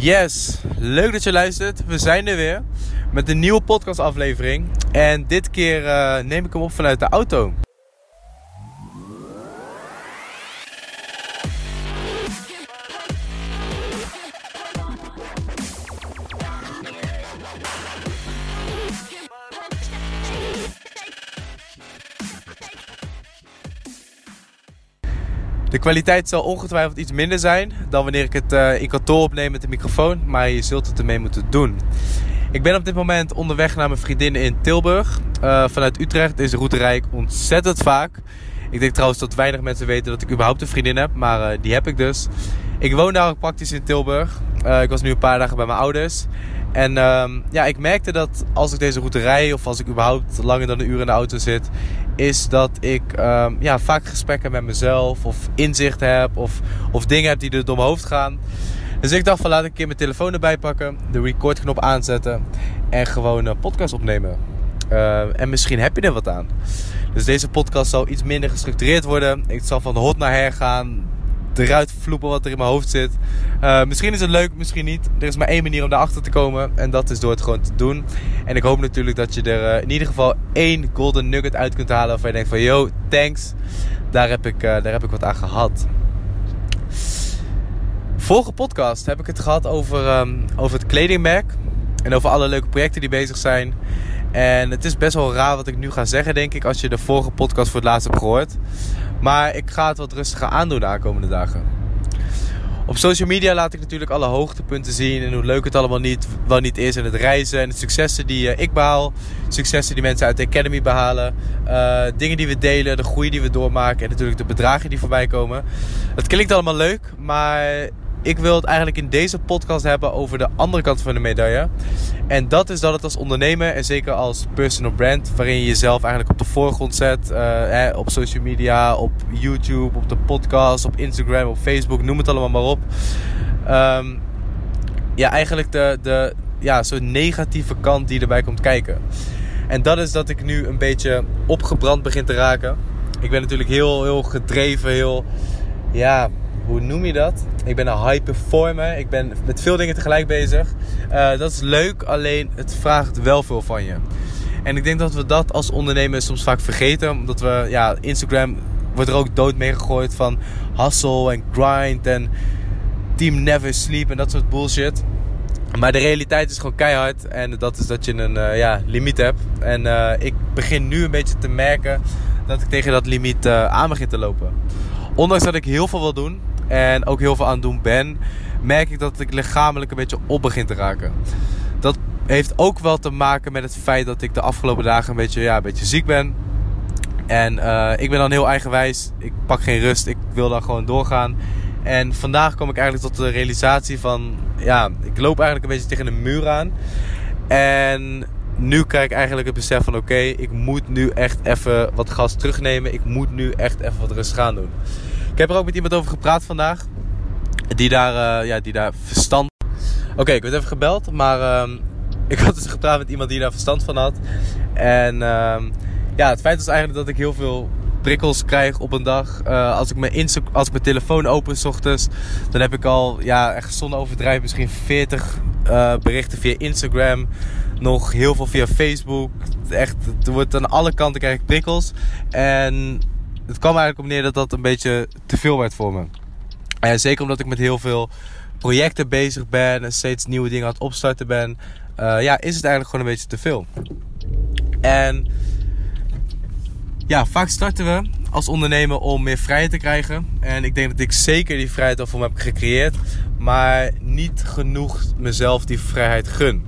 Yes, leuk dat je luistert. We zijn er weer met een nieuwe podcastaflevering. En dit keer uh, neem ik hem op vanuit de auto. De kwaliteit zal ongetwijfeld iets minder zijn dan wanneer ik het uh, in kantoor opneem met de microfoon, maar je zult het ermee moeten doen. Ik ben op dit moment onderweg naar mijn vriendin in Tilburg. Uh, vanuit Utrecht. Deze route rijd ik ontzettend vaak. Ik denk trouwens dat weinig mensen weten dat ik überhaupt een vriendin heb, maar uh, die heb ik dus. Ik woon daar ook praktisch in Tilburg. ik was nu een paar dagen bij mijn ouders. En um, ja, ik merkte dat als ik deze route rij of als ik überhaupt langer dan een uur in de auto zit, is dat ik um, ja, vaak gesprekken met mezelf of inzicht heb of, of dingen heb die er door mijn hoofd gaan. Dus ik dacht van laat ik een keer mijn telefoon erbij pakken, de recordknop aanzetten en gewoon een podcast opnemen. Uh, en misschien heb je er wat aan. Dus deze podcast zal iets minder gestructureerd worden. Ik zal van hot naar her gaan eruit vloepen wat er in mijn hoofd zit. Uh, misschien is het leuk, misschien niet. Er is maar één manier om daarachter te komen. En dat is door het gewoon te doen. En ik hoop natuurlijk dat je er uh, in ieder geval één golden nugget uit kunt halen. Waarvan je denkt van, yo, thanks. Daar heb ik, uh, daar heb ik wat aan gehad. Vorige podcast heb ik het gehad over, um, over het kledingmerk. En over alle leuke projecten die bezig zijn. En het is best wel raar wat ik nu ga zeggen, denk ik, als je de vorige podcast voor het laatst hebt gehoord. Maar ik ga het wat rustiger aandoen de aankomende dagen. Op social media laat ik natuurlijk alle hoogtepunten zien en hoe leuk het allemaal niet, wel niet is. En het reizen en de successen die uh, ik behaal. Successen die mensen uit de Academy behalen. Uh, dingen die we delen, de groei die we doormaken. En natuurlijk de bedragen die voorbij komen. Het klinkt allemaal leuk, maar ik wil het eigenlijk in deze podcast hebben over de andere kant van de medaille. En dat is dat het als ondernemer en zeker als personal brand, waarin je jezelf eigenlijk op de voorgrond zet, uh, op social media, op YouTube, op de podcast, op Instagram, op Facebook, noem het allemaal maar op. Um, ja, eigenlijk de, de ja, zo'n negatieve kant die erbij komt kijken. En dat is dat ik nu een beetje opgebrand begin te raken. Ik ben natuurlijk heel, heel gedreven, heel ja, hoe noem je dat? Ik ben een high performer. Ik ben met veel dingen tegelijk bezig. Uh, dat is leuk, alleen het vraagt wel veel van je. En ik denk dat we dat als ondernemer soms vaak vergeten. Omdat we, ja, Instagram wordt er ook dood mee gegooid van hustle en grind en team never sleep en dat soort bullshit. Maar de realiteit is gewoon keihard. En dat is dat je een uh, ja, limiet hebt. En uh, ik begin nu een beetje te merken dat ik tegen dat limiet uh, aan begin te lopen. Ondanks dat ik heel veel wil doen, en ook heel veel aan het doen ben, merk ik dat ik lichamelijk een beetje op begin te raken. Dat heeft ook wel te maken met het feit dat ik de afgelopen dagen een beetje, ja, een beetje ziek ben. En uh, ik ben dan heel eigenwijs. Ik pak geen rust. Ik wil dan gewoon doorgaan. En vandaag kom ik eigenlijk tot de realisatie van... Ja, ik loop eigenlijk een beetje tegen een muur aan. En nu krijg ik eigenlijk het besef van... Oké, ik moet nu echt even wat gas terugnemen. Ik moet nu echt even wat rust gaan doen. Ik heb er ook met iemand over gepraat vandaag. Die daar, uh, ja, die daar verstand... Oké, ik werd even gebeld. Maar uh, ik had dus gepraat met iemand die daar verstand van had. En uh, ja, het feit is eigenlijk dat ik heel veel prikkels krijg op een dag. Uh, als, ik mijn als ik mijn telefoon open s ochtends, dan heb ik al, ja, echt zonder overdrijven, misschien 40 uh, berichten via Instagram. Nog heel veel via Facebook. Echt, het wordt aan alle kanten krijg ik prikkels. En het kwam eigenlijk op neer dat dat een beetje te veel werd voor me. En zeker omdat ik met heel veel projecten bezig ben en steeds nieuwe dingen aan het opstarten ben, uh, ja, is het eigenlijk gewoon een beetje te veel. En ja, vaak starten we als ondernemer om meer vrijheid te krijgen. En ik denk dat ik zeker die vrijheid al voor me heb gecreëerd, maar niet genoeg mezelf die vrijheid gun.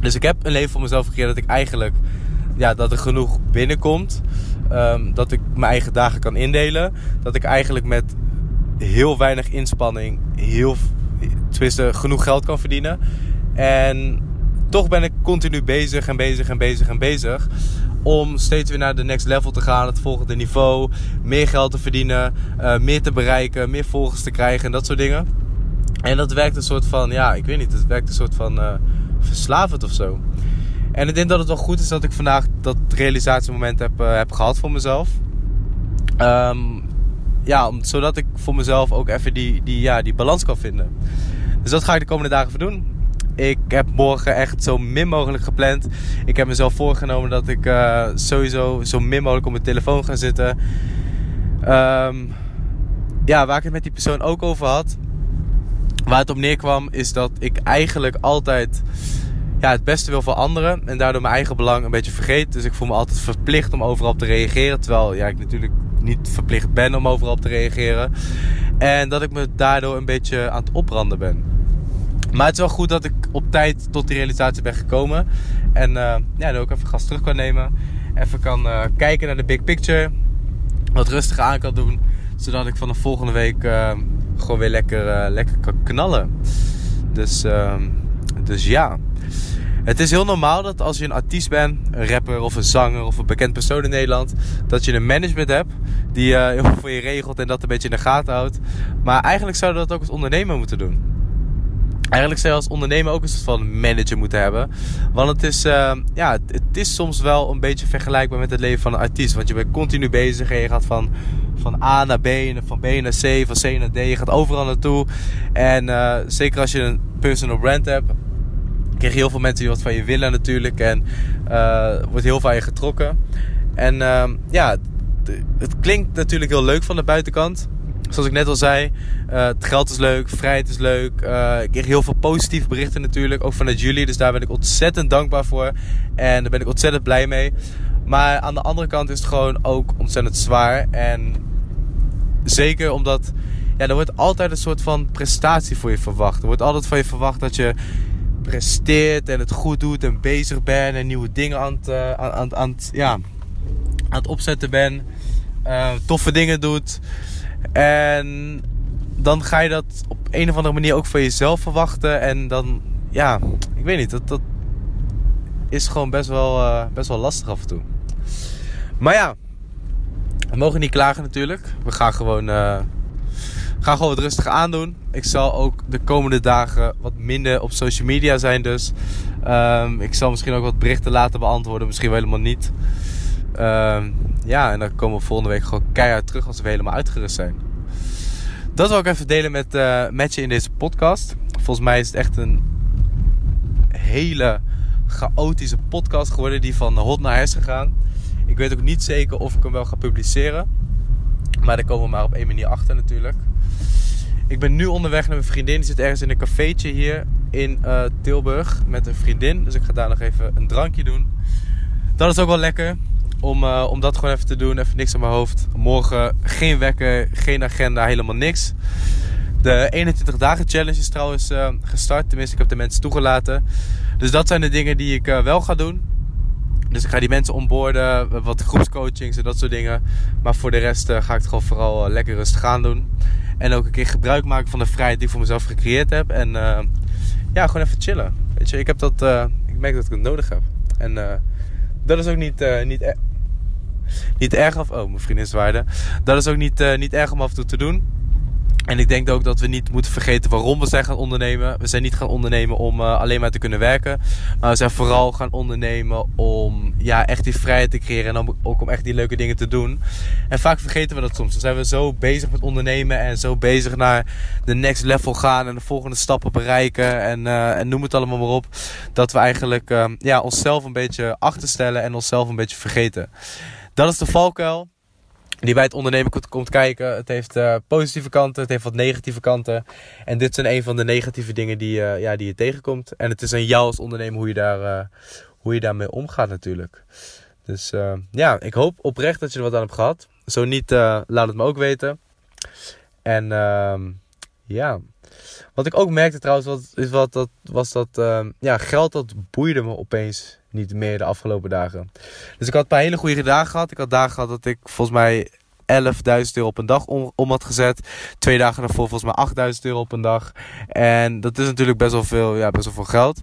Dus ik heb een leven voor mezelf gecreëerd dat ik eigenlijk, ja, dat er genoeg binnenkomt. Um, dat ik mijn eigen dagen kan indelen. Dat ik eigenlijk met heel weinig inspanning heel, tenminste, genoeg geld kan verdienen. En toch ben ik continu bezig en bezig en bezig en bezig. Om steeds weer naar de next level te gaan, het volgende niveau. Meer geld te verdienen, uh, meer te bereiken, meer volgers te krijgen en dat soort dingen. En dat werkt een soort van, ja, ik weet niet, het werkt een soort van uh, verslavend of zo. En ik denk dat het wel goed is dat ik vandaag dat realisatiemoment heb, uh, heb gehad voor mezelf. Um, ja, om, zodat ik voor mezelf ook even die, die, ja, die balans kan vinden. Dus dat ga ik de komende dagen even doen. Ik heb morgen echt zo min mogelijk gepland. Ik heb mezelf voorgenomen dat ik uh, sowieso zo min mogelijk op mijn telefoon ga zitten. Um, ja, waar ik het met die persoon ook over had. Waar het op neerkwam is dat ik eigenlijk altijd ja, het beste wil voor anderen. En daardoor mijn eigen belang een beetje vergeet. Dus ik voel me altijd verplicht om overal op te reageren. Terwijl ja, ik natuurlijk niet verplicht ben om overal op te reageren. En dat ik me daardoor een beetje aan het opbranden ben. Maar het is wel goed dat ik op tijd tot die realisatie ben gekomen. En uh, ja, dan ook even gas terug kan nemen. Even kan uh, kijken naar de big picture. Wat rustiger aan kan doen. Zodat ik vanaf volgende week uh, gewoon weer lekker, lekker kan knallen. Dus, dus ja. Het is heel normaal dat als je een artiest bent, een rapper of een zanger of een bekend persoon in Nederland, dat je een management hebt die uh, heel veel voor je regelt en dat een beetje in de gaten houdt. Maar eigenlijk we dat ook als ondernemer moeten doen. Eigenlijk zou je als ondernemer ook een soort van manager moeten hebben. Want het is, uh, ja, het is soms wel een beetje vergelijkbaar met het leven van een artiest. Want je bent continu bezig en je gaat van, van A naar B en van B naar C, van C naar D. Je gaat overal naartoe. En uh, zeker als je een personal brand hebt, krijg je heel veel mensen die wat van je willen natuurlijk. En uh, wordt heel veel je getrokken. En uh, ja, het klinkt natuurlijk heel leuk van de buitenkant. Zoals ik net al zei, uh, het geld is leuk, vrijheid is leuk. Uh, ik kreeg heel veel positieve berichten natuurlijk, ook vanuit jullie. Dus daar ben ik ontzettend dankbaar voor. En daar ben ik ontzettend blij mee. Maar aan de andere kant is het gewoon ook ontzettend zwaar. En zeker omdat ja, er wordt altijd een soort van prestatie voor je verwacht. Er wordt altijd van je verwacht dat je presteert en het goed doet en bezig bent en nieuwe dingen aan het, uh, aan, aan, ja, aan het opzetten bent. Uh, toffe dingen doet. En dan ga je dat op een of andere manier ook van jezelf verwachten. En dan, ja, ik weet niet, dat, dat is gewoon best wel, uh, best wel lastig af en toe. Maar ja, we mogen niet klagen natuurlijk. We gaan gewoon Ga gewoon wat rustig aandoen. Ik zal ook de komende dagen wat minder op social media zijn dus. Um, ik zal misschien ook wat berichten laten beantwoorden. Misschien wel helemaal niet. Um, ja, en dan komen we volgende week gewoon keihard terug als we helemaal uitgerust zijn. Dat wil ik even delen met, uh, met je in deze podcast. Volgens mij is het echt een hele chaotische podcast geworden die van hot naar her is gegaan. Ik weet ook niet zeker of ik hem wel ga publiceren. Maar daar komen we maar op één manier achter natuurlijk. Ik ben nu onderweg naar mijn vriendin. Die zit ergens in een cafeetje hier in uh, Tilburg met een vriendin. Dus ik ga daar nog even een drankje doen. Dat is ook wel lekker. Om, uh, om dat gewoon even te doen. Even niks aan mijn hoofd. Morgen geen wekker, geen agenda, helemaal niks. De 21 dagen challenge is trouwens uh, gestart. Tenminste, ik heb de mensen toegelaten. Dus dat zijn de dingen die ik wel ga doen. Dus ik ga die mensen onboorden, wat groepscoachings en dat soort dingen. Maar voor de rest ga ik het gewoon vooral lekker rustig aan doen. En ook een keer gebruik maken van de vrijheid die ik voor mezelf gecreëerd heb. En uh, ja, gewoon even chillen. Weet je, ik heb dat. Uh, ik merk dat ik het nodig heb. En uh, dat is ook niet, niet, er, niet erg. Of, oh, mijn vriendin is waarde. Dat is ook niet, niet erg om af en toe te doen. En ik denk ook dat we niet moeten vergeten waarom we zijn gaan ondernemen. We zijn niet gaan ondernemen om uh, alleen maar te kunnen werken. Maar we zijn vooral gaan ondernemen om ja, echt die vrijheid te creëren. En om, ook om echt die leuke dingen te doen. En vaak vergeten we dat soms. Dan zijn we zo bezig met ondernemen. En zo bezig naar de next level gaan. En de volgende stappen bereiken. En, uh, en noem het allemaal maar op. Dat we eigenlijk uh, ja, onszelf een beetje achterstellen. En onszelf een beetje vergeten. Dat is de valkuil die bij het ondernemen komt kijken. Het heeft uh, positieve kanten, het heeft wat negatieve kanten. En dit zijn een van de negatieve dingen die, uh, ja, die je tegenkomt. En het is aan jou als ondernemer hoe je, daar, uh, hoe je daarmee omgaat natuurlijk. Dus ja, ik hoop oprecht dat je er wat aan hebt gehad. Zo niet, laat het me ook weten. En ehm, ja, wat ik ook merkte trouwens, wat, is wat, dat, was dat ehm, ja, geld dat boeide me opeens niet meer de afgelopen dagen. Dus ik had een paar hele goede dagen gehad. Ik had dagen gehad dat ik volgens mij 11.000 euro op een dag om, had gezet. Twee dagen daarvoor volgens mij 8.000 euro op een dag. En dat is natuurlijk best wel veel, ja, best wel veel geld.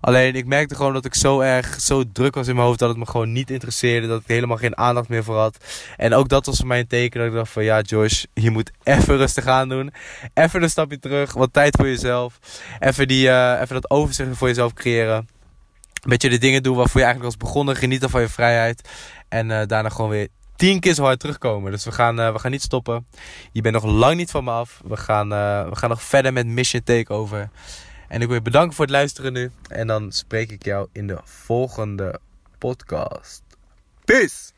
Alleen ik merkte gewoon dat ik zo erg, zo druk was in mijn hoofd dat het me gewoon niet interesseerde. Dat ik helemaal geen aandacht meer voor had. En ook dat was voor mij een teken dat ik dacht van ja Josh, je moet even rustig aan doen. Even een stapje terug, wat tijd voor jezelf. Even, die, uh, even dat overzicht voor jezelf creëren. Beetje de dingen doen waarvoor je eigenlijk was begonnen. Genieten van je vrijheid. En uh, daarna gewoon weer tien keer zo hard terugkomen. Dus we gaan, uh, we gaan niet stoppen. Je bent nog lang niet van me af. We gaan, uh, we gaan nog verder met Mission Takeover. En ik wil je bedanken voor het luisteren nu. En dan spreek ik jou in de volgende podcast. Peace!